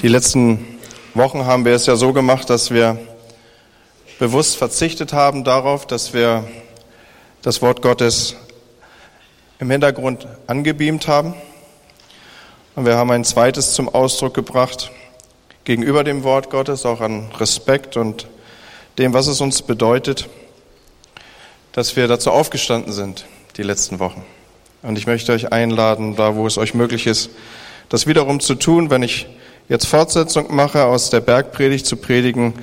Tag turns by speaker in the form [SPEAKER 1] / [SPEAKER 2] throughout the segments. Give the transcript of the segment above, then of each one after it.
[SPEAKER 1] Die letzten Wochen haben wir es ja so gemacht, dass wir bewusst verzichtet haben darauf, dass wir das Wort Gottes im Hintergrund angebeamt haben. Und wir haben ein zweites zum Ausdruck gebracht gegenüber dem Wort Gottes, auch an Respekt und dem, was es uns bedeutet, dass wir dazu aufgestanden sind die letzten Wochen. Und ich möchte euch einladen, da wo es euch möglich ist, das wiederum zu tun, wenn ich jetzt Fortsetzung mache, aus der Bergpredigt zu predigen,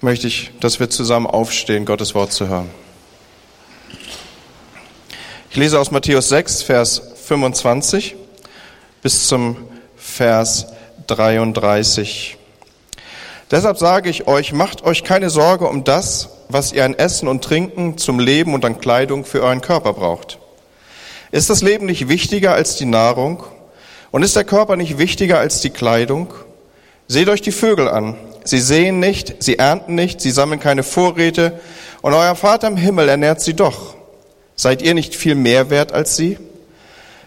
[SPEAKER 1] möchte ich, dass wir zusammen aufstehen, Gottes Wort zu hören. Ich lese aus Matthäus 6, Vers 25 bis zum Vers 33. Deshalb sage ich euch, macht euch keine Sorge um das, was ihr an Essen und Trinken zum Leben und an Kleidung für euren Körper braucht. Ist das Leben nicht wichtiger als die Nahrung und ist der Körper nicht wichtiger als die Kleidung? Seht euch die Vögel an. Sie sehen nicht, sie ernten nicht, sie sammeln keine Vorräte, und euer Vater im Himmel ernährt sie doch. Seid ihr nicht viel mehr wert als sie?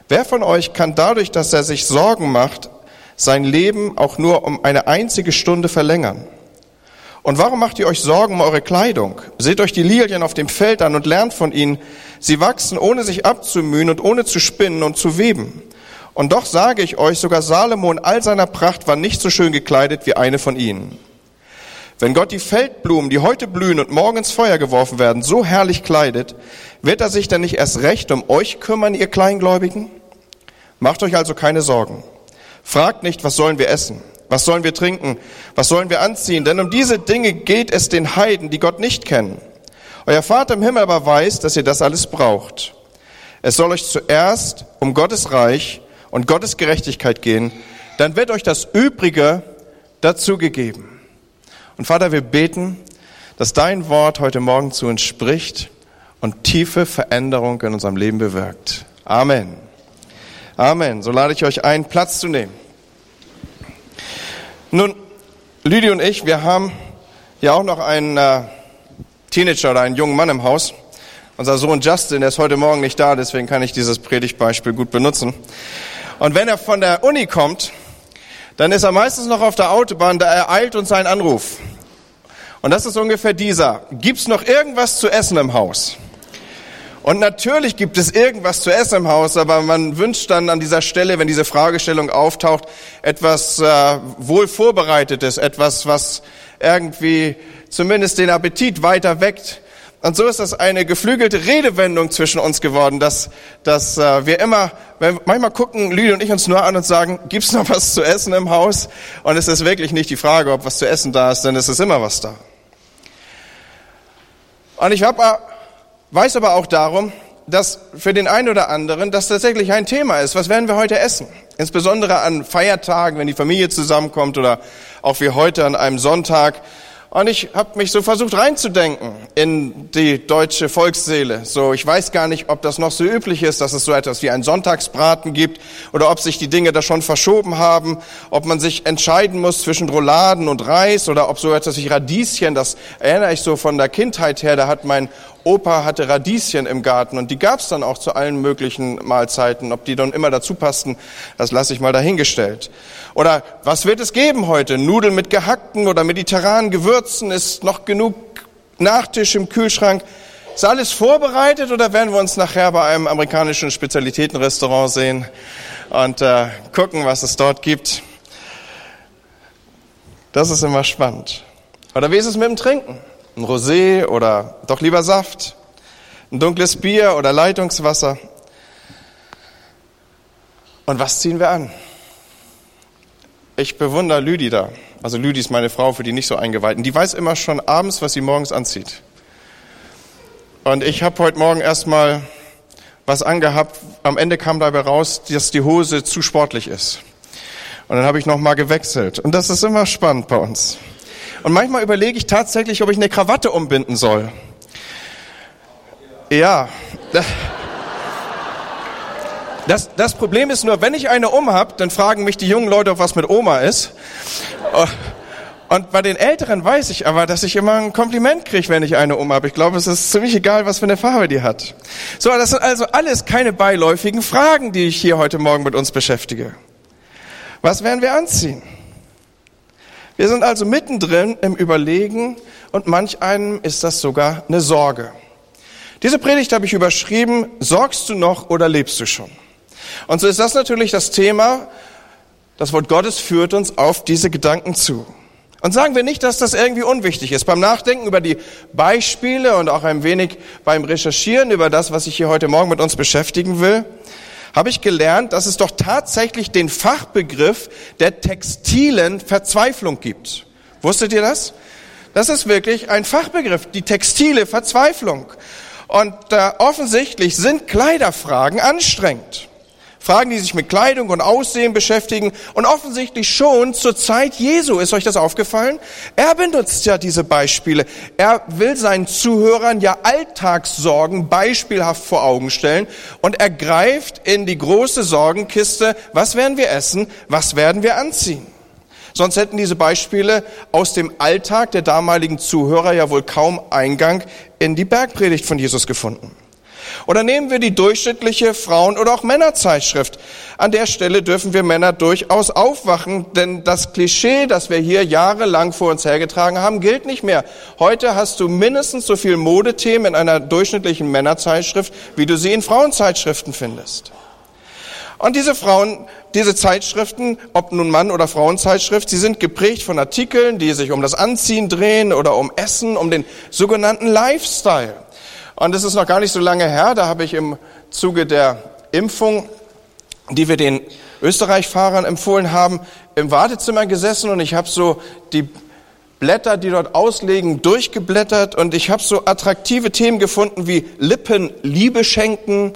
[SPEAKER 1] Wer von euch kann dadurch, dass er sich Sorgen macht, sein Leben auch nur um eine einzige Stunde verlängern? Und warum macht ihr euch Sorgen um eure Kleidung? Seht euch die Lilien auf dem Feld an und lernt von ihnen. Sie wachsen, ohne sich abzumühen und ohne zu spinnen und zu weben. Und doch sage ich euch, sogar Salomo in all seiner Pracht war nicht so schön gekleidet wie eine von ihnen. Wenn Gott die Feldblumen, die heute blühen und morgen ins Feuer geworfen werden, so herrlich kleidet, wird er sich dann nicht erst recht um euch kümmern, ihr Kleingläubigen? Macht euch also keine Sorgen. Fragt nicht, was sollen wir essen? Was sollen wir trinken? Was sollen wir anziehen? Denn um diese Dinge geht es den Heiden, die Gott nicht kennen. Euer Vater im Himmel aber weiß, dass ihr das alles braucht. Es soll euch zuerst um Gottes Reich und Gottes Gerechtigkeit gehen, dann wird euch das Übrige dazugegeben. Und Vater, wir beten, dass dein Wort heute Morgen zu uns spricht und tiefe Veränderung in unserem Leben bewirkt. Amen. Amen. So lade ich euch ein, Platz zu nehmen. Nun, Lydia und ich, wir haben ja auch noch einen äh, Teenager oder einen jungen Mann im Haus. Unser Sohn Justin, der ist heute Morgen nicht da, deswegen kann ich dieses Predigtbeispiel gut benutzen. Und wenn er von der Uni kommt, dann ist er meistens noch auf der Autobahn, da ereilt uns ein Anruf. Und das ist ungefähr dieser. Gibt's noch irgendwas zu essen im Haus? Und natürlich gibt es irgendwas zu essen im Haus, aber man wünscht dann an dieser Stelle, wenn diese Fragestellung auftaucht, etwas äh, wohl vorbereitetes, etwas, was irgendwie zumindest den Appetit weiter weckt. Und so ist das eine geflügelte Redewendung zwischen uns geworden, dass, dass äh, wir immer, manchmal gucken Lüdi und ich uns nur an und sagen, gibt's noch was zu essen im Haus? Und es ist wirklich nicht die Frage, ob was zu essen da ist, denn es ist immer was da. Und ich hab, äh, weiß aber auch darum, dass für den einen oder anderen das tatsächlich ein Thema ist. Was werden wir heute essen? Insbesondere an Feiertagen, wenn die Familie zusammenkommt oder auch wie heute an einem Sonntag. Und ich habe mich so versucht reinzudenken in die deutsche Volksseele. So, ich weiß gar nicht, ob das noch so üblich ist, dass es so etwas wie ein Sonntagsbraten gibt oder ob sich die Dinge da schon verschoben haben, ob man sich entscheiden muss zwischen Rouladen und Reis oder ob so etwas wie Radieschen, das erinnere ich so von der Kindheit her, da hat mein Opa hatte Radieschen im Garten und die gab es dann auch zu allen möglichen Mahlzeiten. Ob die dann immer dazu passten, das lasse ich mal dahingestellt. Oder was wird es geben heute? Nudeln mit gehackten oder mediterranen Gewürzen? Ist noch genug Nachtisch im Kühlschrank? Ist alles vorbereitet oder werden wir uns nachher bei einem amerikanischen Spezialitätenrestaurant sehen und äh, gucken, was es dort gibt? Das ist immer spannend. Oder wie ist es mit dem Trinken? Ein Rosé oder doch lieber Saft? Ein dunkles Bier oder Leitungswasser? Und was ziehen wir an? Ich bewundere Lüdi da. Also Lüdi ist meine Frau, für die nicht so eingeweihten. Die weiß immer schon abends, was sie morgens anzieht. Und ich habe heute Morgen erstmal was angehabt. Am Ende kam dabei raus, dass die Hose zu sportlich ist. Und dann habe ich nochmal gewechselt. Und das ist immer spannend bei uns. Und manchmal überlege ich tatsächlich, ob ich eine Krawatte umbinden soll. Ja. Das, das Problem ist nur, wenn ich eine um habe, dann fragen mich die jungen Leute, ob was mit Oma ist. Und bei den Älteren weiß ich aber, dass ich immer ein Kompliment kriege, wenn ich eine um habe. Ich glaube, es ist ziemlich egal, was für eine Farbe die hat. So, das sind also alles keine beiläufigen Fragen, die ich hier heute Morgen mit uns beschäftige. Was werden wir anziehen? Wir sind also mittendrin im Überlegen und manch einem ist das sogar eine Sorge. Diese Predigt habe ich überschrieben, sorgst du noch oder lebst du schon? Und so ist das natürlich das Thema, das Wort Gottes führt uns auf diese Gedanken zu. Und sagen wir nicht, dass das irgendwie unwichtig ist. Beim Nachdenken über die Beispiele und auch ein wenig beim Recherchieren über das, was ich hier heute Morgen mit uns beschäftigen will, habe ich gelernt, dass es doch tatsächlich den Fachbegriff der textilen Verzweiflung gibt. Wusstet ihr das? Das ist wirklich ein Fachbegriff, die textile Verzweiflung. Und äh, offensichtlich sind Kleiderfragen anstrengend. Fragen, die sich mit Kleidung und Aussehen beschäftigen und offensichtlich schon zur Zeit Jesu. Ist euch das aufgefallen? Er benutzt ja diese Beispiele. Er will seinen Zuhörern ja Alltagssorgen beispielhaft vor Augen stellen und er greift in die große Sorgenkiste. Was werden wir essen? Was werden wir anziehen? Sonst hätten diese Beispiele aus dem Alltag der damaligen Zuhörer ja wohl kaum Eingang in die Bergpredigt von Jesus gefunden. Oder nehmen wir die durchschnittliche Frauen- oder auch Männerzeitschrift. An der Stelle dürfen wir Männer durchaus aufwachen, denn das Klischee, das wir hier jahrelang vor uns hergetragen haben, gilt nicht mehr. Heute hast du mindestens so viel Modethemen in einer durchschnittlichen Männerzeitschrift, wie du sie in Frauenzeitschriften findest. Und diese Frauen, diese Zeitschriften, ob nun Mann- oder Frauenzeitschrift, sie sind geprägt von Artikeln, die sich um das Anziehen drehen oder um Essen, um den sogenannten Lifestyle. Und es ist noch gar nicht so lange her, da habe ich im Zuge der Impfung, die wir den Österreich-Fahrern empfohlen haben, im Wartezimmer gesessen und ich habe so die Blätter, die dort auslegen, durchgeblättert und ich habe so attraktive Themen gefunden wie Lippen Liebe schenken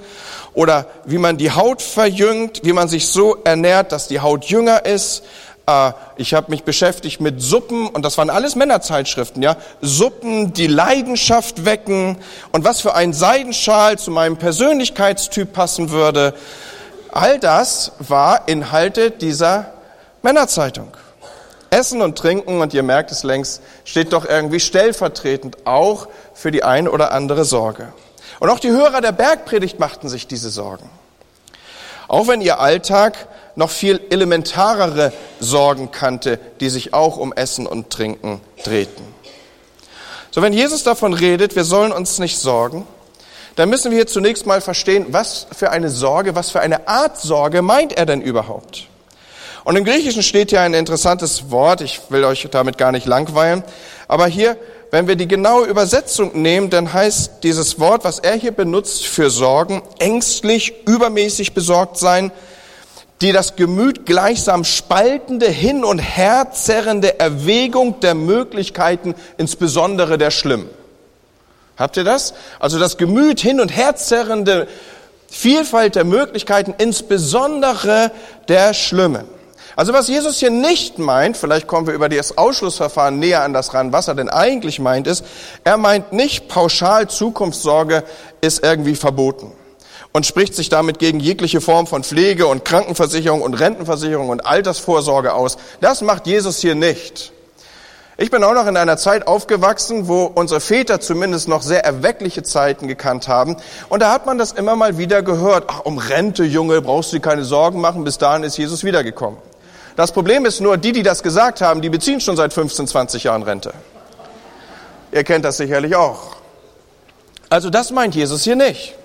[SPEAKER 1] oder wie man die Haut verjüngt, wie man sich so ernährt, dass die Haut jünger ist äh, ich habe mich beschäftigt mit Suppen und das waren alles Männerzeitschriften, ja. Suppen, die Leidenschaft wecken und was für ein Seidenschal zu meinem Persönlichkeitstyp passen würde. All das war Inhalte dieser Männerzeitung. Essen und Trinken, und ihr merkt es längst, steht doch irgendwie stellvertretend auch für die eine oder andere Sorge. Und auch die Hörer der Bergpredigt machten sich diese Sorgen. Auch wenn ihr Alltag noch viel elementarere Sorgen kannte, die sich auch um Essen und Trinken drehten. So, wenn Jesus davon redet, wir sollen uns nicht sorgen, dann müssen wir hier zunächst mal verstehen, was für eine Sorge, was für eine Art Sorge meint er denn überhaupt? Und im Griechischen steht hier ein interessantes Wort, ich will euch damit gar nicht langweilen, aber hier, wenn wir die genaue Übersetzung nehmen, dann heißt dieses Wort, was er hier benutzt für Sorgen, ängstlich, übermäßig besorgt sein, die das Gemüt gleichsam spaltende, hin und her zerrende Erwägung der Möglichkeiten, insbesondere der Schlimm. Habt ihr das? Also das Gemüt hin und her zerrende Vielfalt der Möglichkeiten, insbesondere der Schlimmen. Also was Jesus hier nicht meint, vielleicht kommen wir über das Ausschlussverfahren näher an das ran, was er denn eigentlich meint, ist, er meint nicht pauschal Zukunftssorge ist irgendwie verboten und spricht sich damit gegen jegliche Form von Pflege und Krankenversicherung und Rentenversicherung und Altersvorsorge aus. Das macht Jesus hier nicht. Ich bin auch noch in einer Zeit aufgewachsen, wo unsere Väter zumindest noch sehr erweckliche Zeiten gekannt haben. Und da hat man das immer mal wieder gehört. Ach, um Rente, Junge, brauchst du dir keine Sorgen machen. Bis dahin ist Jesus wiedergekommen. Das Problem ist nur, die, die das gesagt haben, die beziehen schon seit 15, 20 Jahren Rente. Ihr kennt das sicherlich auch. Also das meint Jesus hier nicht.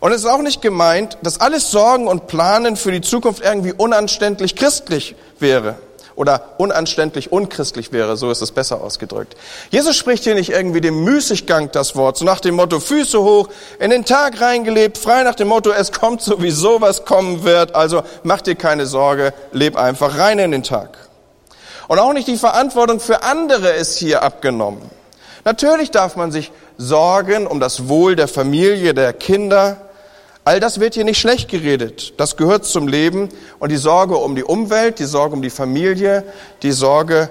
[SPEAKER 1] Und es ist auch nicht gemeint, dass alles Sorgen und Planen für die Zukunft irgendwie unanständlich christlich wäre oder unanständlich unchristlich wäre, so ist es besser ausgedrückt. Jesus spricht hier nicht irgendwie dem Müßiggang das Wort, so nach dem Motto Füße hoch, in den Tag reingelebt, frei nach dem Motto, es kommt sowieso, was kommen wird, also mach dir keine Sorge, leb einfach rein in den Tag. Und auch nicht die Verantwortung für andere ist hier abgenommen. Natürlich darf man sich sorgen um das Wohl der Familie, der Kinder, All das wird hier nicht schlecht geredet. Das gehört zum Leben. Und die Sorge um die Umwelt, die Sorge um die Familie, die Sorge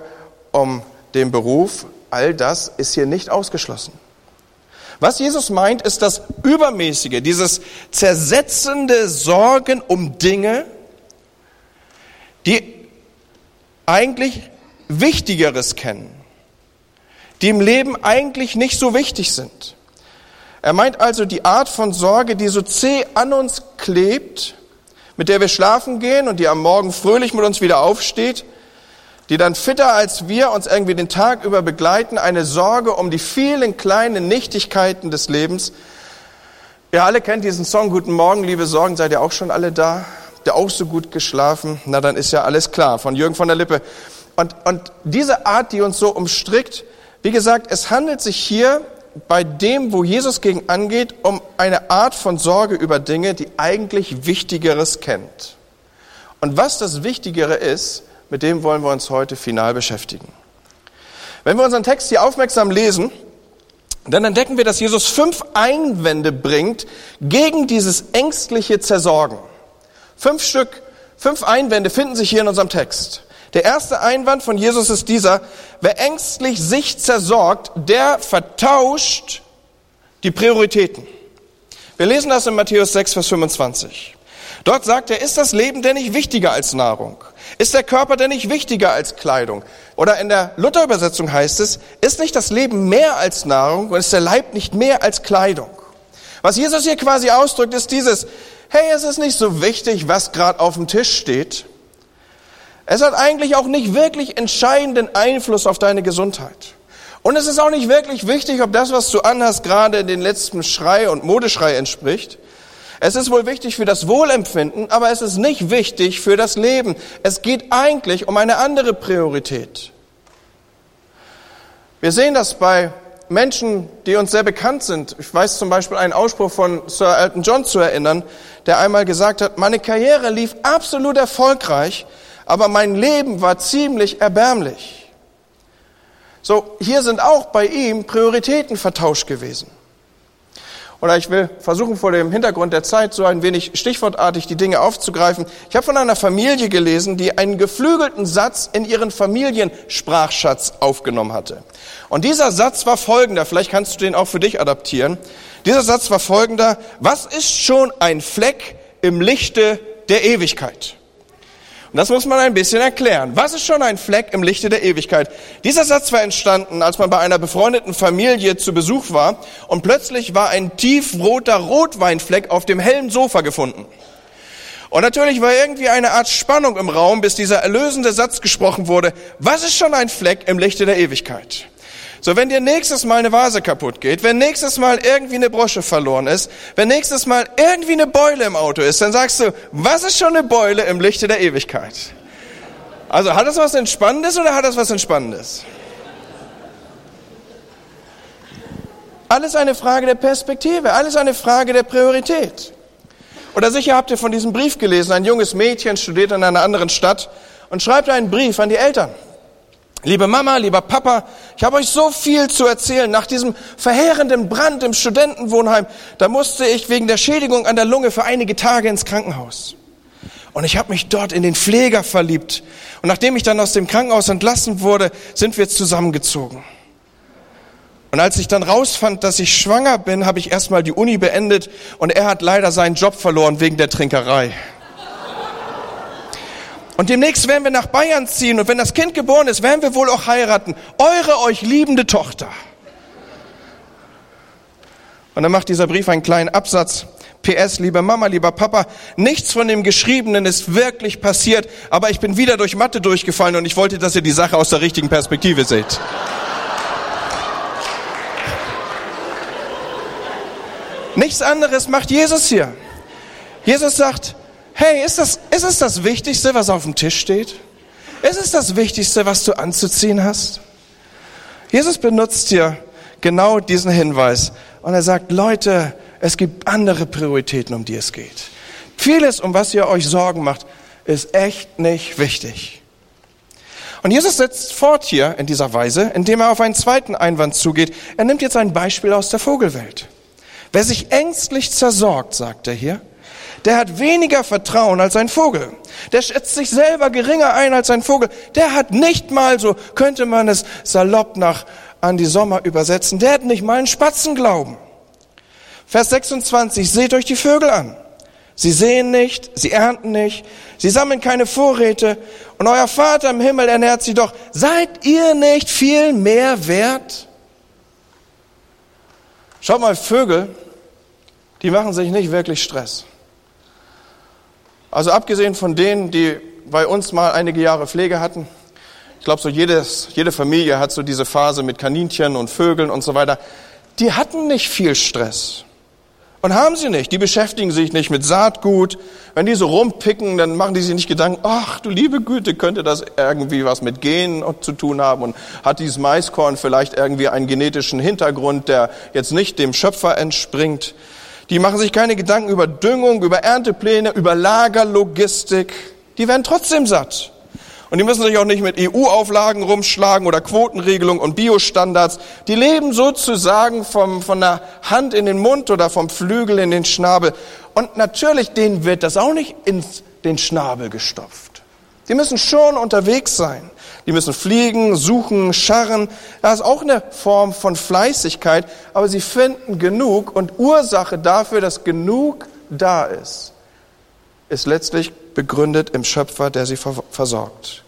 [SPEAKER 1] um den Beruf, all das ist hier nicht ausgeschlossen. Was Jesus meint, ist das Übermäßige, dieses zersetzende Sorgen um Dinge, die eigentlich Wichtigeres kennen, die im Leben eigentlich nicht so wichtig sind. Er meint also die Art von Sorge, die so zäh an uns klebt, mit der wir schlafen gehen und die am Morgen fröhlich mit uns wieder aufsteht, die dann fitter als wir uns irgendwie den Tag über begleiten, eine Sorge um die vielen kleinen Nichtigkeiten des Lebens. Ihr alle kennt diesen Song Guten Morgen, liebe Sorgen, seid ihr auch schon alle da? Der auch so gut geschlafen? Na, dann ist ja alles klar, von Jürgen von der Lippe. Und, und diese Art, die uns so umstrickt, wie gesagt, es handelt sich hier bei dem, wo Jesus gegen angeht, um eine Art von Sorge über Dinge, die eigentlich Wichtigeres kennt. Und was das Wichtigere ist, mit dem wollen wir uns heute final beschäftigen. Wenn wir unseren Text hier aufmerksam lesen, dann entdecken wir, dass Jesus fünf Einwände bringt gegen dieses ängstliche Zersorgen. Fünf Stück, fünf Einwände finden sich hier in unserem Text. Der erste Einwand von Jesus ist dieser, wer ängstlich sich zersorgt, der vertauscht die Prioritäten. Wir lesen das in Matthäus 6, Vers 25. Dort sagt er, ist das Leben denn nicht wichtiger als Nahrung? Ist der Körper denn nicht wichtiger als Kleidung? Oder in der Luther-Übersetzung heißt es, ist nicht das Leben mehr als Nahrung und ist der Leib nicht mehr als Kleidung? Was Jesus hier quasi ausdrückt, ist dieses, hey, es ist nicht so wichtig, was gerade auf dem Tisch steht. Es hat eigentlich auch nicht wirklich entscheidenden Einfluss auf deine Gesundheit. Und es ist auch nicht wirklich wichtig, ob das, was du anhast, gerade den letzten Schrei und Modeschrei entspricht. Es ist wohl wichtig für das Wohlempfinden, aber es ist nicht wichtig für das Leben. Es geht eigentlich um eine andere Priorität. Wir sehen das bei Menschen, die uns sehr bekannt sind. Ich weiß zum Beispiel einen Ausspruch von Sir Elton John zu erinnern, der einmal gesagt hat, meine Karriere lief absolut erfolgreich, aber mein Leben war ziemlich erbärmlich. So, hier sind auch bei ihm Prioritäten vertauscht gewesen. Oder ich will versuchen, vor dem Hintergrund der Zeit so ein wenig stichwortartig die Dinge aufzugreifen. Ich habe von einer Familie gelesen, die einen geflügelten Satz in ihren Familiensprachschatz aufgenommen hatte. Und dieser Satz war folgender, vielleicht kannst du den auch für dich adaptieren. Dieser Satz war folgender, was ist schon ein Fleck im Lichte der Ewigkeit? Und das muss man ein bisschen erklären. Was ist schon ein Fleck im Lichte der Ewigkeit? Dieser Satz war entstanden, als man bei einer befreundeten Familie zu Besuch war und plötzlich war ein tiefroter Rotweinfleck auf dem hellen Sofa gefunden. Und natürlich war irgendwie eine Art Spannung im Raum, bis dieser erlösende Satz gesprochen wurde. Was ist schon ein Fleck im Lichte der Ewigkeit? So, wenn dir nächstes Mal eine Vase kaputt geht, wenn nächstes Mal irgendwie eine Brosche verloren ist, wenn nächstes Mal irgendwie eine Beule im Auto ist, dann sagst du, was ist schon eine Beule im Lichte der Ewigkeit? Also, hat das was Entspannendes oder hat das was Entspannendes? Alles eine Frage der Perspektive, alles eine Frage der Priorität. Oder sicher habt ihr von diesem Brief gelesen, ein junges Mädchen studiert in einer anderen Stadt und schreibt einen Brief an die Eltern. Liebe Mama, lieber Papa, ich habe euch so viel zu erzählen. Nach diesem verheerenden Brand im Studentenwohnheim, da musste ich wegen der Schädigung an der Lunge für einige Tage ins Krankenhaus. Und ich habe mich dort in den Pfleger verliebt. Und nachdem ich dann aus dem Krankenhaus entlassen wurde, sind wir zusammengezogen. Und als ich dann rausfand, dass ich schwanger bin, habe ich erstmal die Uni beendet und er hat leider seinen Job verloren wegen der Trinkerei. Und demnächst werden wir nach Bayern ziehen und wenn das Kind geboren ist, werden wir wohl auch heiraten. Eure euch liebende Tochter. Und dann macht dieser Brief einen kleinen Absatz. PS, liebe Mama, lieber Papa, nichts von dem Geschriebenen ist wirklich passiert, aber ich bin wieder durch Mathe durchgefallen und ich wollte, dass ihr die Sache aus der richtigen Perspektive seht. Nichts anderes macht Jesus hier. Jesus sagt, hey, ist, das, ist es das Wichtigste, was auf dem Tisch steht? Ist es das Wichtigste, was du anzuziehen hast? Jesus benutzt hier genau diesen Hinweis und er sagt, Leute, es gibt andere Prioritäten, um die es geht. Vieles, um was ihr euch Sorgen macht, ist echt nicht wichtig. Und Jesus setzt fort hier in dieser Weise, indem er auf einen zweiten Einwand zugeht. Er nimmt jetzt ein Beispiel aus der Vogelwelt. Wer sich ängstlich zersorgt, sagt er hier, der hat weniger Vertrauen als ein Vogel. Der schätzt sich selber geringer ein als ein Vogel. Der hat nicht mal, so könnte man es salopp nach an die Sommer übersetzen, der hat nicht mal einen Spatzenglauben. Vers 26, seht euch die Vögel an. Sie sehen nicht, sie ernten nicht, sie sammeln keine Vorräte und euer Vater im Himmel ernährt sie doch. Seid ihr nicht viel mehr wert? Schaut mal, Vögel, die machen sich nicht wirklich Stress. Also abgesehen von denen, die bei uns mal einige Jahre Pflege hatten, Ich glaube, so jedes, jede Familie hat so diese Phase mit Kaninchen und Vögeln und so weiter. Die hatten nicht viel Stress. Und haben sie nicht. Die beschäftigen sich nicht mit Saatgut. Wenn die so rumpicken, dann machen die sich nicht Gedanken, ach du liebe Güte, könnte das irgendwie was mit Genen zu tun haben und hat dieses Maiskorn vielleicht irgendwie einen genetischen Hintergrund, der jetzt nicht dem Schöpfer entspringt. Die machen sich keine Gedanken über Düngung, über Erntepläne, über Lagerlogistik. Die werden trotzdem satt. Und die müssen sich auch nicht mit EU-Auflagen rumschlagen oder Quotenregelung und Biostandards. Die leben sozusagen vom, von der Hand in den Mund oder vom Flügel in den Schnabel. Und natürlich, denen wird das auch nicht in den Schnabel gestopft. Die müssen schon unterwegs sein. Die müssen fliegen, suchen, scharren. Das ist auch eine Form von Fleißigkeit, aber sie finden genug und Ursache dafür, dass genug da ist, ist letztlich begründet im Schöpfer, der sie versorgt.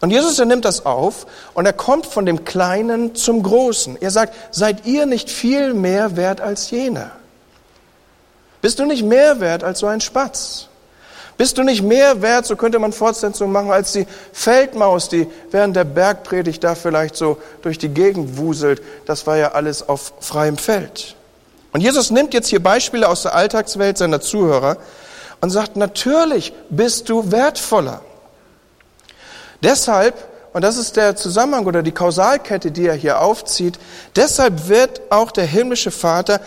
[SPEAKER 1] Und Jesus, er nimmt das auf und er kommt von dem Kleinen zum Großen. Er sagt, seid ihr nicht viel mehr wert als jene? Bist du nicht mehr wert als so ein Spatz? Bist du nicht mehr wert, so könnte man Fortsetzung machen, als die Feldmaus, die während der Bergpredigt da vielleicht so durch die Gegend wuselt? Das war ja alles auf freiem Feld. Und Jesus nimmt jetzt hier Beispiele aus der Alltagswelt seiner Zuhörer und sagt, natürlich bist du wertvoller. Deshalb, und das ist der Zusammenhang oder die Kausalkette, die er hier aufzieht, deshalb wird auch der himmlische Vater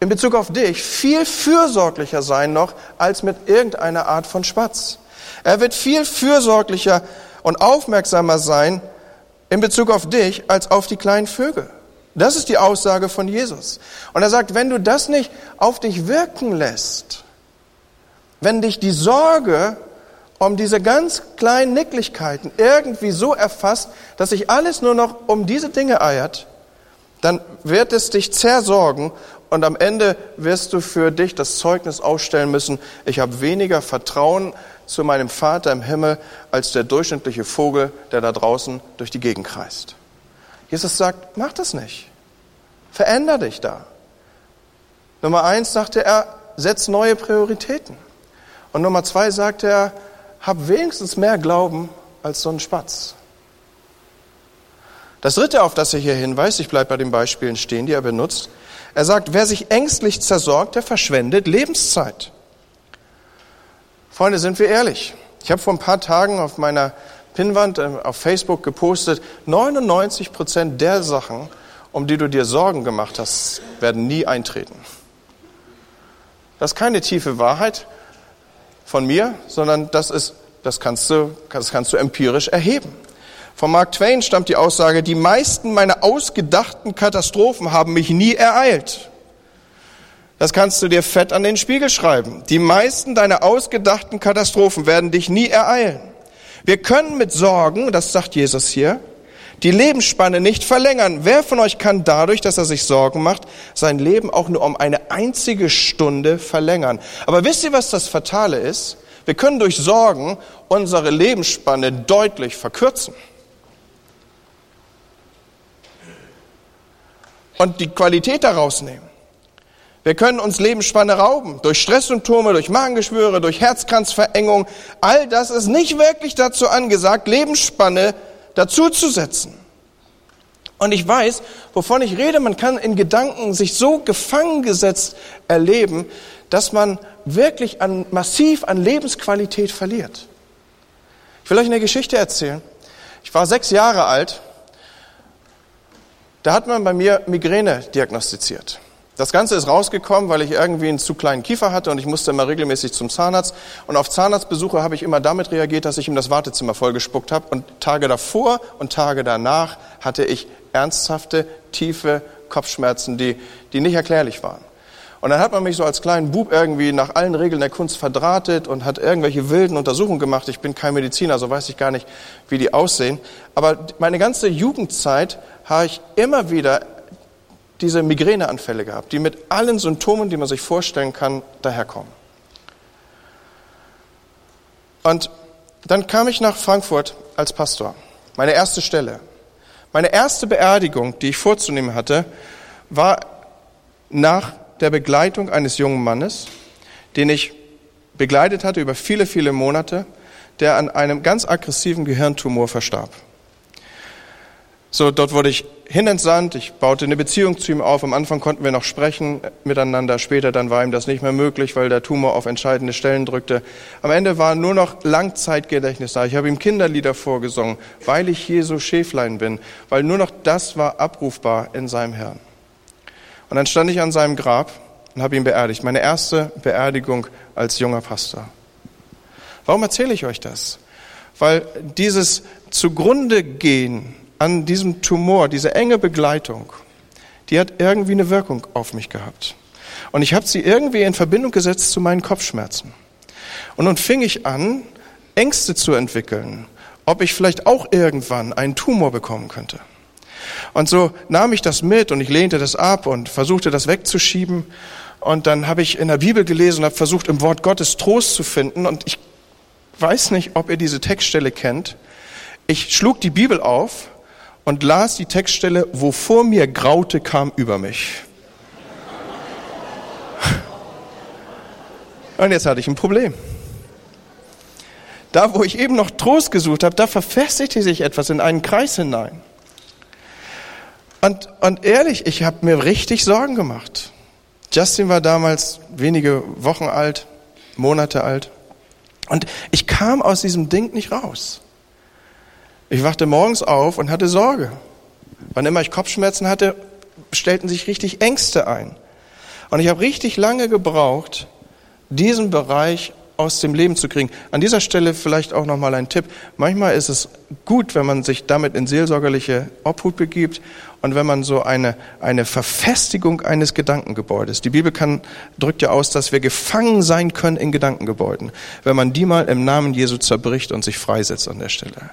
[SPEAKER 1] in Bezug auf dich viel fürsorglicher sein noch als mit irgendeiner Art von Spatz. Er wird viel fürsorglicher und aufmerksamer sein in Bezug auf dich als auf die kleinen Vögel. Das ist die Aussage von Jesus. Und er sagt, wenn du das nicht auf dich wirken lässt, wenn dich die Sorge um diese ganz kleinen Nicklichkeiten irgendwie so erfasst, dass sich alles nur noch um diese Dinge eiert, dann wird es dich zersorgen und am Ende wirst du für dich das Zeugnis ausstellen müssen, ich habe weniger Vertrauen zu meinem Vater im Himmel als der durchschnittliche Vogel, der da draußen durch die Gegend kreist. Jesus sagt, mach das nicht. Veränder dich da. Nummer eins sagte er, setz neue Prioritäten. Und Nummer zwei sagte er, hab wenigstens mehr Glauben als so ein Spatz. Das dritte, auf das er hier hinweist, ich bleibe bei den Beispielen stehen, die er benutzt, er sagt, wer sich ängstlich zersorgt, der verschwendet Lebenszeit. Freunde, sind wir ehrlich. Ich habe vor ein paar Tagen auf meiner Pinnwand äh, auf Facebook gepostet, 99 Prozent der Sachen, um die du dir Sorgen gemacht hast, werden nie eintreten. Das ist keine tiefe Wahrheit von mir, sondern das ist, das kannst du, das kannst du empirisch erheben. Von Mark Twain stammt die Aussage, die meisten meiner ausgedachten Katastrophen haben mich nie ereilt. Das kannst du dir fett an den Spiegel schreiben. Die meisten deiner ausgedachten Katastrophen werden dich nie ereilen. Wir können mit Sorgen, das sagt Jesus hier, die Lebensspanne nicht verlängern. Wer von euch kann dadurch, dass er sich Sorgen macht, sein Leben auch nur um eine einzige Stunde verlängern? Aber wisst ihr, was das Fatale ist? Wir können durch Sorgen unsere Lebensspanne deutlich verkürzen. Und die Qualität daraus nehmen. Wir können uns Lebensspanne rauben durch Stresssymptome, durch Magengeschwüre, durch Herzkranzverengung. All das ist nicht wirklich dazu angesagt, Lebensspanne dazuzusetzen. Und ich weiß, wovon ich rede, man kann in Gedanken sich so gefangen gesetzt erleben, dass man wirklich an, massiv an Lebensqualität verliert. Ich will euch eine Geschichte erzählen. Ich war sechs Jahre alt da hat man bei mir Migräne diagnostiziert. Das Ganze ist rausgekommen, weil ich irgendwie einen zu kleinen Kiefer hatte und ich musste immer regelmäßig zum Zahnarzt. Und auf Zahnarztbesuche habe ich immer damit reagiert, dass ich ihm das Wartezimmer vollgespuckt habe. Und Tage davor und Tage danach hatte ich ernsthafte, tiefe Kopfschmerzen, die, die nicht erklärlich waren. Und dann hat man mich so als kleinen Bub irgendwie nach allen Regeln der Kunst verdrahtet und hat irgendwelche wilden Untersuchungen gemacht. Ich bin kein Mediziner, so weiß ich gar nicht, wie die aussehen. Aber meine ganze Jugendzeit habe ich immer wieder diese Migräneanfälle gehabt, die mit allen Symptomen, die man sich vorstellen kann, daherkommen. Und dann kam ich nach Frankfurt als Pastor. Meine erste Stelle. Meine erste Beerdigung, die ich vorzunehmen hatte, war nach der Begleitung eines jungen Mannes, den ich begleitet hatte über viele, viele Monate, der an einem ganz aggressiven Gehirntumor verstarb. So, dort wurde ich hinentsandt, ich baute eine Beziehung zu ihm auf. Am Anfang konnten wir noch sprechen miteinander, später dann war ihm das nicht mehr möglich, weil der Tumor auf entscheidende Stellen drückte. Am Ende war nur noch Langzeitgedächtnis da. Ich habe ihm Kinderlieder vorgesungen, weil ich Jesu Schäflein bin, weil nur noch das war abrufbar in seinem Herrn. Und dann stand ich an seinem Grab und habe ihn beerdigt. Meine erste Beerdigung als junger Pastor. Warum erzähle ich euch das? Weil dieses zugrunde gehen an diesem Tumor, diese enge Begleitung, die hat irgendwie eine Wirkung auf mich gehabt. Und ich habe sie irgendwie in Verbindung gesetzt zu meinen Kopfschmerzen. Und nun fing ich an, Ängste zu entwickeln, ob ich vielleicht auch irgendwann einen Tumor bekommen könnte. Und so nahm ich das mit und ich lehnte das ab und versuchte das wegzuschieben. Und dann habe ich in der Bibel gelesen und habe versucht, im Wort Gottes Trost zu finden. Und ich weiß nicht, ob ihr diese Textstelle kennt. Ich schlug die Bibel auf und las die Textstelle, wo vor mir Graute kam über mich. Und jetzt hatte ich ein Problem. Da, wo ich eben noch Trost gesucht habe, da verfestigte sich etwas in einen Kreis hinein. Und, und ehrlich, ich habe mir richtig Sorgen gemacht. Justin war damals wenige Wochen alt, Monate alt. Und ich kam aus diesem Ding nicht raus. Ich wachte morgens auf und hatte Sorge. Wann immer ich Kopfschmerzen hatte, stellten sich richtig Ängste ein. Und ich habe richtig lange gebraucht, diesen Bereich aus dem Leben zu kriegen. An dieser Stelle vielleicht auch noch mal ein Tipp. Manchmal ist es gut, wenn man sich damit in seelsorgerliche Obhut begibt und wenn man so eine, eine Verfestigung eines Gedankengebäudes. Die Bibel kann, drückt ja aus, dass wir gefangen sein können in Gedankengebäuden, wenn man die mal im Namen Jesu zerbricht und sich freisetzt an der Stelle.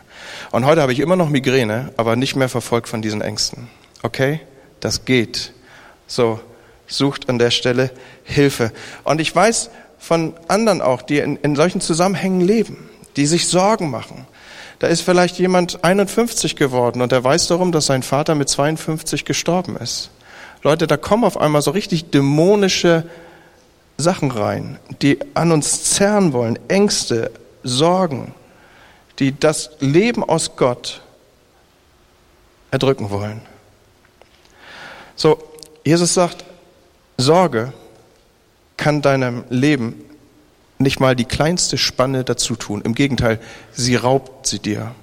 [SPEAKER 1] Und heute habe ich immer noch Migräne, aber nicht mehr verfolgt von diesen Ängsten. Okay? Das geht. So, sucht an der Stelle Hilfe. Und ich weiß, von anderen auch, die in, in solchen Zusammenhängen leben, die sich Sorgen machen. Da ist vielleicht jemand 51 geworden und er weiß darum, dass sein Vater mit 52 gestorben ist. Leute, da kommen auf einmal so richtig dämonische Sachen rein, die an uns zerren wollen, Ängste, Sorgen, die das Leben aus Gott erdrücken wollen. So, Jesus sagt, Sorge kann deinem Leben nicht mal die kleinste Spanne dazu tun. Im Gegenteil, sie raubt sie dir.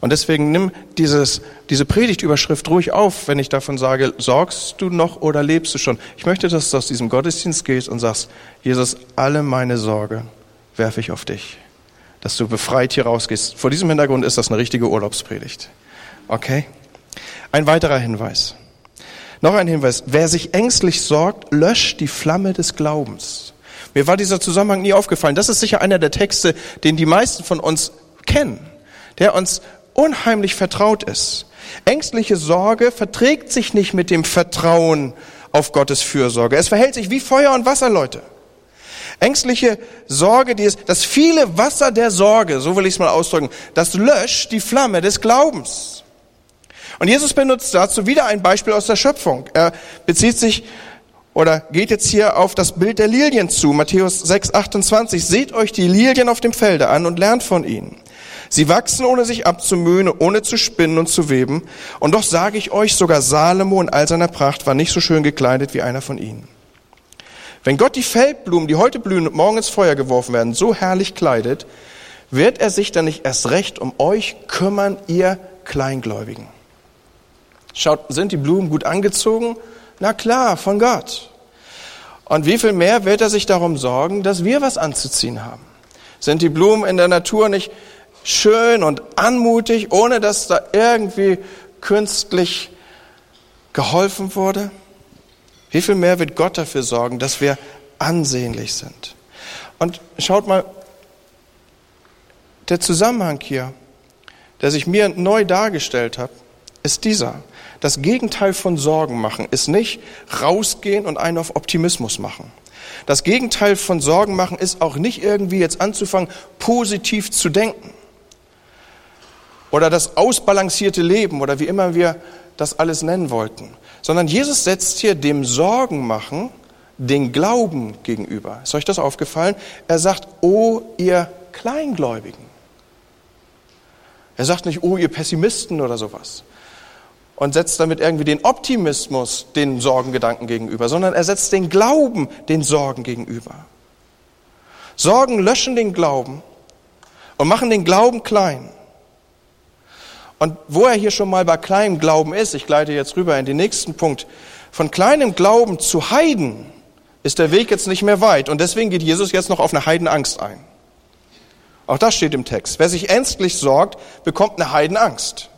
[SPEAKER 1] Und deswegen nimm dieses, diese Predigtüberschrift ruhig auf, wenn ich davon sage, sorgst du noch oder lebst du schon? Ich möchte, dass du aus diesem Gottesdienst gehst und sagst, Jesus, alle meine Sorge werfe ich auf dich. Dass du befreit hier rausgehst. Vor diesem Hintergrund ist das eine richtige Urlaubspredigt. Okay? Ein weiterer Hinweis. Noch ein Hinweis. Wer sich ängstlich sorgt, löscht die Flamme des Glaubens. Mir war dieser Zusammenhang nie aufgefallen. Das ist sicher einer der Texte, den die meisten von uns kennen, der uns unheimlich vertraut ist. Ängstliche Sorge verträgt sich nicht mit dem Vertrauen auf Gottes Fürsorge. Es verhält sich wie Feuer und Wasser, Leute. Ängstliche Sorge, die ist, das viele Wasser der Sorge, so will ich es mal ausdrücken, das löscht die Flamme des Glaubens. Und Jesus benutzt dazu wieder ein Beispiel aus der Schöpfung. Er bezieht sich oder geht jetzt hier auf das Bild der Lilien zu. Matthäus 6, 28. Seht euch die Lilien auf dem Felde an und lernt von ihnen. Sie wachsen, ohne sich abzumühen, ohne zu spinnen und zu weben. Und doch sage ich euch, sogar Salomo in all seiner Pracht war nicht so schön gekleidet wie einer von ihnen. Wenn Gott die Feldblumen, die heute blühen und morgen ins Feuer geworfen werden, so herrlich kleidet, wird er sich dann nicht erst recht um euch kümmern, ihr Kleingläubigen. Schaut, sind die Blumen gut angezogen? Na klar, von Gott. Und wie viel mehr wird er sich darum sorgen, dass wir was anzuziehen haben? Sind die Blumen in der Natur nicht schön und anmutig, ohne dass da irgendwie künstlich geholfen wurde? Wie viel mehr wird Gott dafür sorgen, dass wir ansehnlich sind? Und schaut mal, der Zusammenhang hier, der sich mir neu dargestellt hat, ist dieser. Das Gegenteil von Sorgen machen ist nicht rausgehen und einen auf Optimismus machen. Das Gegenteil von Sorgen machen ist auch nicht irgendwie jetzt anzufangen, positiv zu denken. Oder das ausbalancierte Leben oder wie immer wir das alles nennen wollten. Sondern Jesus setzt hier dem Sorgen machen den Glauben gegenüber. Ist euch das aufgefallen? Er sagt, oh ihr Kleingläubigen. Er sagt nicht, oh ihr Pessimisten oder sowas. Und setzt damit irgendwie den Optimismus den Sorgengedanken gegenüber, sondern er setzt den Glauben den Sorgen gegenüber. Sorgen löschen den Glauben und machen den Glauben klein. Und wo er hier schon mal bei kleinem Glauben ist, ich gleite jetzt rüber in den nächsten Punkt, von kleinem Glauben zu Heiden ist der Weg jetzt nicht mehr weit. Und deswegen geht Jesus jetzt noch auf eine Heidenangst ein. Auch das steht im Text. Wer sich ernstlich sorgt, bekommt eine Heidenangst.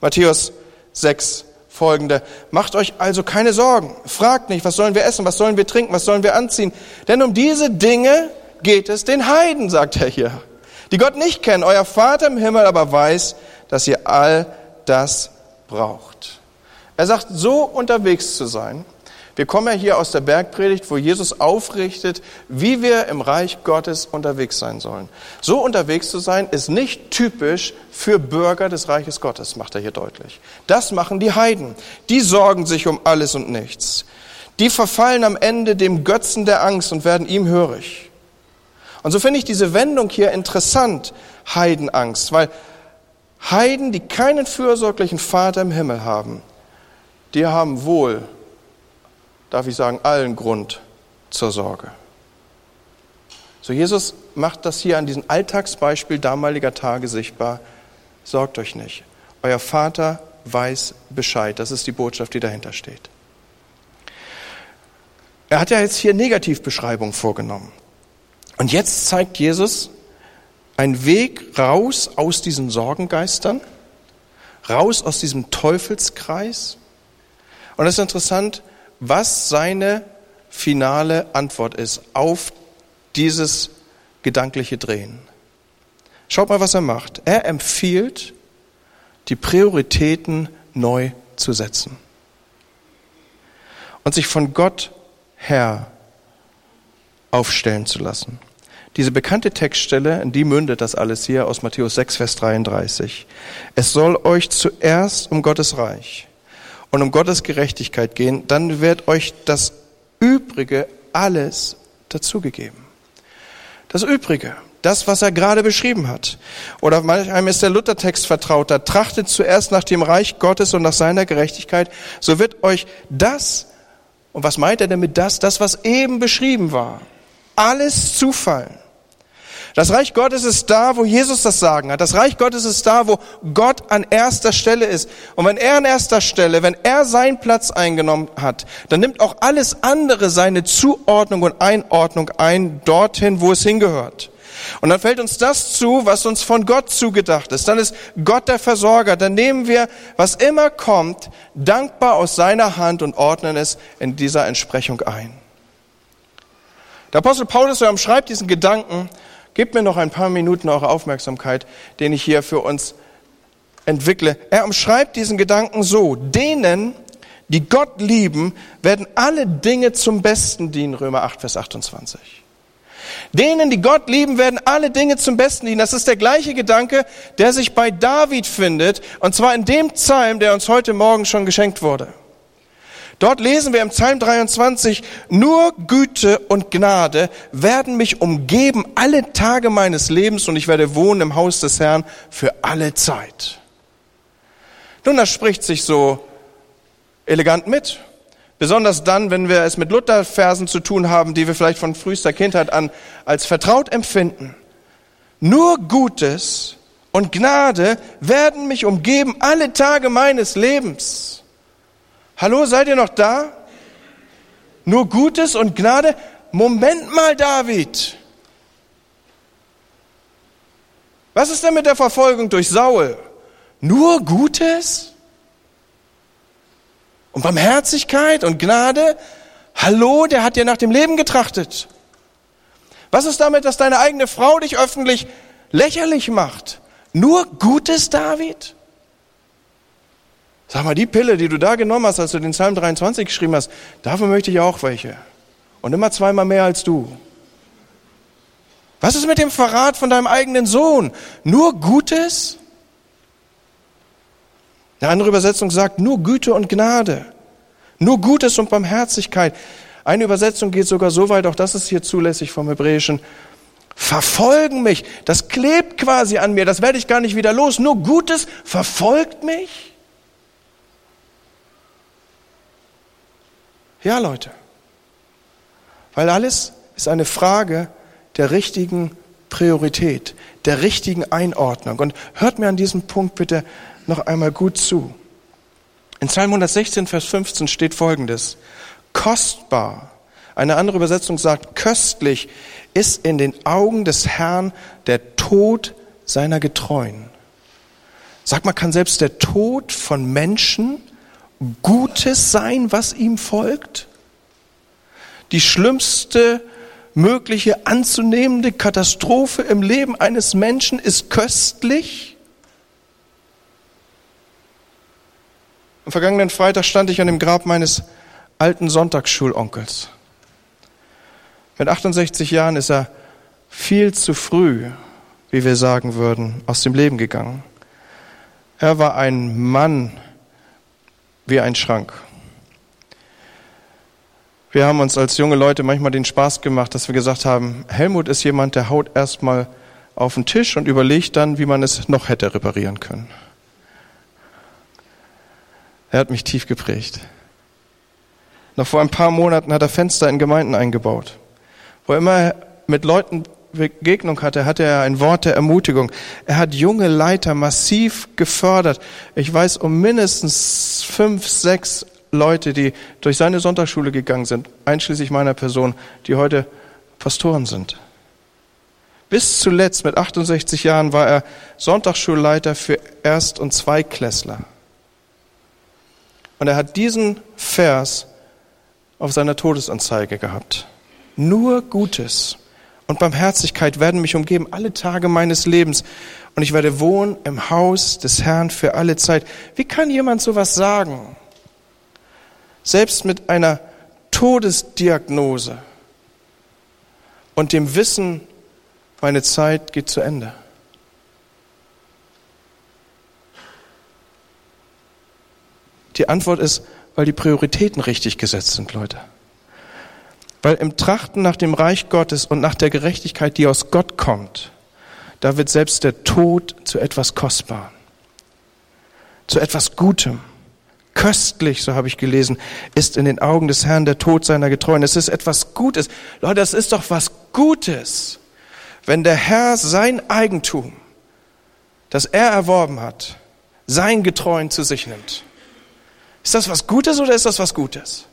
[SPEAKER 1] Matthäus 6 folgende. Macht euch also keine Sorgen. Fragt nicht, was sollen wir essen, was sollen wir trinken, was sollen wir anziehen. Denn um diese Dinge geht es den Heiden, sagt er hier. Die Gott nicht kennen. Euer Vater im Himmel aber weiß, dass ihr all das braucht. Er sagt, so unterwegs zu sein, wir kommen ja hier aus der Bergpredigt, wo Jesus aufrichtet, wie wir im Reich Gottes unterwegs sein sollen. So unterwegs zu sein, ist nicht typisch für Bürger des Reiches Gottes, macht er hier deutlich. Das machen die Heiden. Die sorgen sich um alles und nichts. Die verfallen am Ende dem Götzen der Angst und werden ihm hörig. Und so finde ich diese Wendung hier interessant, Heidenangst, weil Heiden, die keinen fürsorglichen Vater im Himmel haben, die haben wohl darf ich sagen, allen Grund zur Sorge. So, Jesus macht das hier an diesem Alltagsbeispiel damaliger Tage sichtbar. Sorgt euch nicht. Euer Vater weiß Bescheid. Das ist die Botschaft, die dahinter steht. Er hat ja jetzt hier Negativbeschreibungen vorgenommen. Und jetzt zeigt Jesus einen Weg raus aus diesen Sorgengeistern, raus aus diesem Teufelskreis. Und das ist interessant, was seine finale Antwort ist auf dieses gedankliche Drehen. Schaut mal, was er macht. Er empfiehlt, die Prioritäten neu zu setzen und sich von Gott her aufstellen zu lassen. Diese bekannte Textstelle, in die mündet das alles hier aus Matthäus 6, Vers 33. Es soll euch zuerst um Gottes Reich und um Gottes Gerechtigkeit gehen, dann wird euch das Übrige alles dazugegeben. Das Übrige, das, was er gerade beschrieben hat. Oder manchmal ist der Luthertext vertraut, da trachtet zuerst nach dem Reich Gottes und nach seiner Gerechtigkeit, so wird euch das, und was meint er denn mit das, das, was eben beschrieben war, alles zufallen. Das Reich Gottes ist da, wo Jesus das Sagen hat. Das Reich Gottes ist da, wo Gott an erster Stelle ist. Und wenn er an erster Stelle, wenn er seinen Platz eingenommen hat, dann nimmt auch alles andere seine Zuordnung und Einordnung ein, dorthin, wo es hingehört. Und dann fällt uns das zu, was uns von Gott zugedacht ist. Dann ist Gott der Versorger. Dann nehmen wir, was immer kommt, dankbar aus seiner Hand und ordnen es in dieser Entsprechung ein. Der Apostel Paulus schreibt diesen Gedanken Gebt mir noch ein paar Minuten eure Aufmerksamkeit, den ich hier für uns entwickle. Er umschreibt diesen Gedanken so, denen, die Gott lieben, werden alle Dinge zum Besten dienen, Römer 8, Vers 28. Denen, die Gott lieben, werden alle Dinge zum Besten dienen. Das ist der gleiche Gedanke, der sich bei David findet, und zwar in dem Psalm, der uns heute Morgen schon geschenkt wurde. Dort lesen wir im Psalm 23, nur Güte und Gnade werden mich umgeben alle Tage meines Lebens und ich werde wohnen im Haus des Herrn für alle Zeit. Nun, das spricht sich so elegant mit. Besonders dann, wenn wir es mit Lutherversen zu tun haben, die wir vielleicht von frühester Kindheit an als vertraut empfinden. Nur Gutes und Gnade werden mich umgeben alle Tage meines Lebens. Hallo, seid ihr noch da? Nur Gutes und Gnade? Moment mal, David. Was ist denn mit der Verfolgung durch Saul? Nur Gutes? Und Barmherzigkeit und Gnade? Hallo, der hat dir nach dem Leben getrachtet. Was ist damit, dass deine eigene Frau dich öffentlich lächerlich macht? Nur Gutes, David? Sag mal, die Pille, die du da genommen hast, als du den Psalm 23 geschrieben hast, davon möchte ich auch welche. Und immer zweimal mehr als du. Was ist mit dem Verrat von deinem eigenen Sohn? Nur Gutes? Eine andere Übersetzung sagt nur Güte und Gnade. Nur Gutes und Barmherzigkeit. Eine Übersetzung geht sogar so weit, auch das ist hier zulässig vom Hebräischen. Verfolgen mich. Das klebt quasi an mir. Das werde ich gar nicht wieder los. Nur Gutes verfolgt mich. Ja, Leute. Weil alles ist eine Frage der richtigen Priorität, der richtigen Einordnung. Und hört mir an diesem Punkt bitte noch einmal gut zu. In Psalm 116, Vers 15 steht Folgendes. Kostbar, eine andere Übersetzung sagt, köstlich ist in den Augen des Herrn der Tod seiner Getreuen. Sag mal, kann selbst der Tod von Menschen Gutes sein, was ihm folgt? Die schlimmste mögliche anzunehmende Katastrophe im Leben eines Menschen ist köstlich? Am vergangenen Freitag stand ich an dem Grab meines alten Sonntagsschulonkels. Mit 68 Jahren ist er viel zu früh, wie wir sagen würden, aus dem Leben gegangen. Er war ein Mann wie ein Schrank. Wir haben uns als junge Leute manchmal den Spaß gemacht, dass wir gesagt haben, Helmut ist jemand, der haut erstmal auf den Tisch und überlegt dann, wie man es noch hätte reparieren können. Er hat mich tief geprägt. Noch vor ein paar Monaten hat er Fenster in Gemeinden eingebaut. Wo immer er mit Leuten Begegnung hatte, hatte er ein Wort der Ermutigung. Er hat junge Leiter massiv gefördert. Ich weiß um mindestens fünf, sechs Leute, die durch seine Sonntagsschule gegangen sind, einschließlich meiner Person, die heute Pastoren sind. Bis zuletzt mit 68 Jahren war er Sonntagsschulleiter für Erst- und Zweiklässler. Und er hat diesen Vers auf seiner Todesanzeige gehabt. Nur Gutes und Barmherzigkeit werden mich umgeben alle Tage meines Lebens und ich werde wohnen im Haus des Herrn für alle Zeit. Wie kann jemand sowas sagen? Selbst mit einer Todesdiagnose und dem Wissen, meine Zeit geht zu Ende. Die Antwort ist, weil die Prioritäten richtig gesetzt sind, Leute. Weil im Trachten nach dem Reich Gottes und nach der Gerechtigkeit, die aus Gott kommt, da wird selbst der Tod zu etwas Kostbarem, zu etwas Gutem. Köstlich, so habe ich gelesen, ist in den Augen des Herrn der Tod seiner Getreuen. Es ist etwas Gutes. Leute, das ist doch was Gutes, wenn der Herr sein Eigentum, das er erworben hat, sein Getreuen zu sich nimmt. Ist das was Gutes oder ist das was Gutes?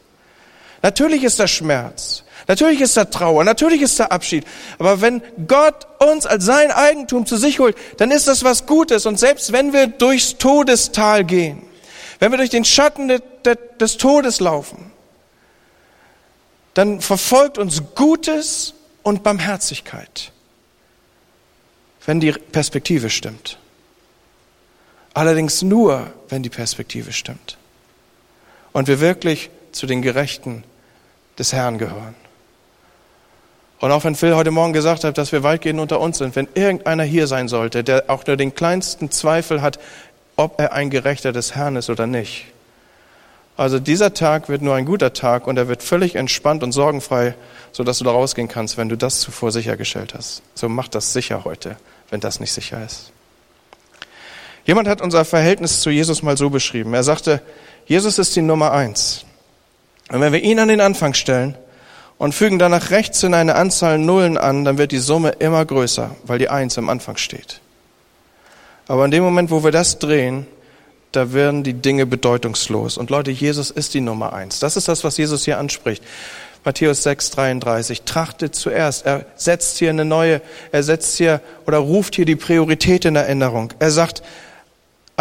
[SPEAKER 1] Natürlich ist da Schmerz. Natürlich ist da Trauer. Natürlich ist da Abschied. Aber wenn Gott uns als sein Eigentum zu sich holt, dann ist das was Gutes. Und selbst wenn wir durchs Todestal gehen, wenn wir durch den Schatten des Todes laufen, dann verfolgt uns Gutes und Barmherzigkeit, wenn die Perspektive stimmt. Allerdings nur, wenn die Perspektive stimmt. Und wir wirklich zu den Gerechten des Herrn gehören. Und auch wenn Phil heute Morgen gesagt hat, dass wir weitgehend unter uns sind, wenn irgendeiner hier sein sollte, der auch nur den kleinsten Zweifel hat, ob er ein Gerechter des Herrn ist oder nicht. Also dieser Tag wird nur ein guter Tag und er wird völlig entspannt und sorgenfrei, sodass du da rausgehen kannst, wenn du das zuvor sichergestellt hast. So mach das sicher heute, wenn das nicht sicher ist. Jemand hat unser Verhältnis zu Jesus mal so beschrieben. Er sagte, Jesus ist die Nummer eins. Und wenn wir ihn an den Anfang stellen und fügen danach rechts in eine Anzahl Nullen an, dann wird die Summe immer größer, weil die Eins am Anfang steht. Aber in dem Moment, wo wir das drehen, da werden die Dinge bedeutungslos. Und Leute, Jesus ist die Nummer eins. Das ist das, was Jesus hier anspricht. Matthäus 6, 33. Trachtet zuerst. Er setzt hier eine neue, er setzt hier oder ruft hier die Priorität in Erinnerung. Er sagt,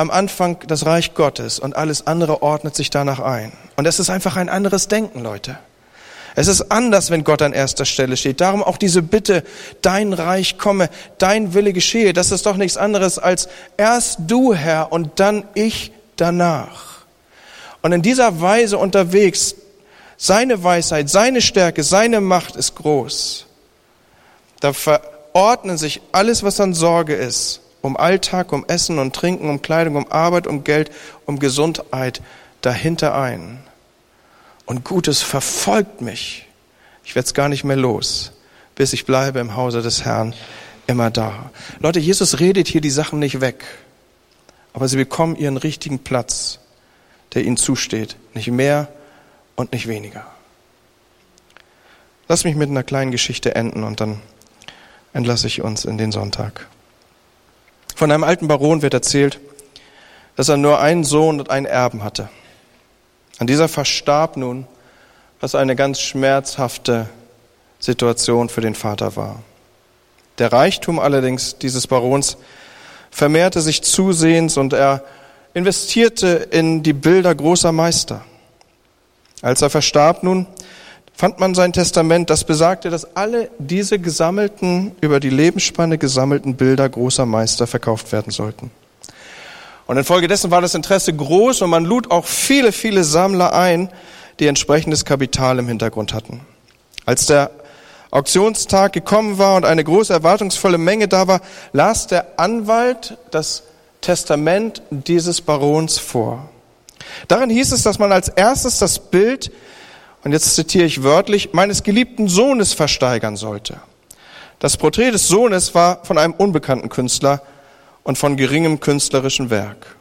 [SPEAKER 1] am Anfang das Reich Gottes und alles andere ordnet sich danach ein. Und es ist einfach ein anderes Denken, Leute. Es ist anders, wenn Gott an erster Stelle steht. Darum auch diese Bitte, dein Reich komme, dein Wille geschehe. Das ist doch nichts anderes als erst du, Herr, und dann ich danach. Und in dieser Weise unterwegs, seine Weisheit, seine Stärke, seine Macht ist groß. Da verordnen sich alles, was an Sorge ist, um Alltag, um Essen und Trinken, um Kleidung, um Arbeit, um Geld, um Gesundheit dahinter ein. Und Gutes verfolgt mich. Ich werde es gar nicht mehr los, bis ich bleibe im Hause des Herrn immer da. Leute, Jesus redet hier die Sachen nicht weg, aber sie bekommen ihren richtigen Platz, der ihnen zusteht. Nicht mehr und nicht weniger. Lass mich mit einer kleinen Geschichte enden und dann entlasse ich uns in den Sonntag. Von einem alten Baron wird erzählt, dass er nur einen Sohn und einen Erben hatte. An dieser verstarb nun, was eine ganz schmerzhafte Situation für den Vater war. Der Reichtum allerdings dieses Barons vermehrte sich zusehends und er investierte in die Bilder großer Meister. Als er verstarb nun, fand man sein Testament, das besagte, dass alle diese gesammelten, über die Lebensspanne gesammelten Bilder großer Meister verkauft werden sollten. Und infolgedessen war das Interesse groß und man lud auch viele, viele Sammler ein, die entsprechendes Kapital im Hintergrund hatten. Als der Auktionstag gekommen war und eine große erwartungsvolle Menge da war, las der Anwalt das Testament dieses Barons vor. Darin hieß es, dass man als erstes das Bild, und jetzt zitiere ich wörtlich, meines geliebten Sohnes versteigern sollte. Das Porträt des Sohnes war von einem unbekannten Künstler und von geringem künstlerischen Werk.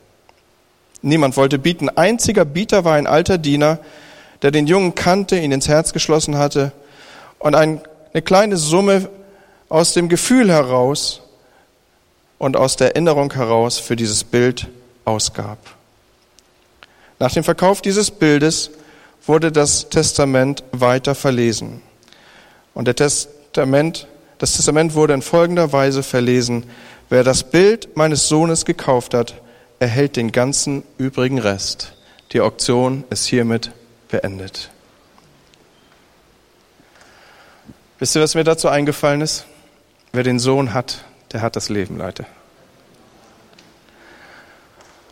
[SPEAKER 1] Niemand wollte bieten. Einziger Bieter war ein alter Diener, der den Jungen kannte, ihn ins Herz geschlossen hatte und eine kleine Summe aus dem Gefühl heraus und aus der Erinnerung heraus für dieses Bild ausgab. Nach dem Verkauf dieses Bildes wurde das Testament weiter verlesen. Und der Testament, das Testament wurde in folgender Weise verlesen. Wer das Bild meines Sohnes gekauft hat, erhält den ganzen übrigen Rest. Die Auktion ist hiermit beendet. Wisst ihr, was mir dazu eingefallen ist? Wer den Sohn hat, der hat das Leben, Leute.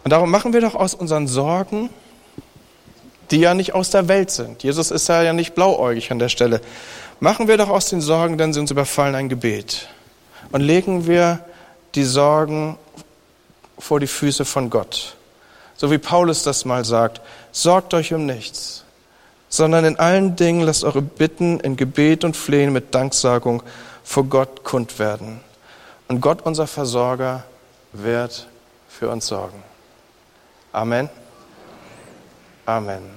[SPEAKER 1] Und darum machen wir doch aus unseren Sorgen, die ja nicht aus der Welt sind. Jesus ist ja nicht blauäugig an der Stelle. Machen wir doch aus den Sorgen, denn sie uns überfallen, ein Gebet. Und legen wir die Sorgen vor die Füße von Gott. So wie Paulus das mal sagt, sorgt euch um nichts, sondern in allen Dingen lasst eure Bitten in Gebet und Flehen mit Danksagung vor Gott kund werden. Und Gott, unser Versorger, wird für uns sorgen. Amen. Amen.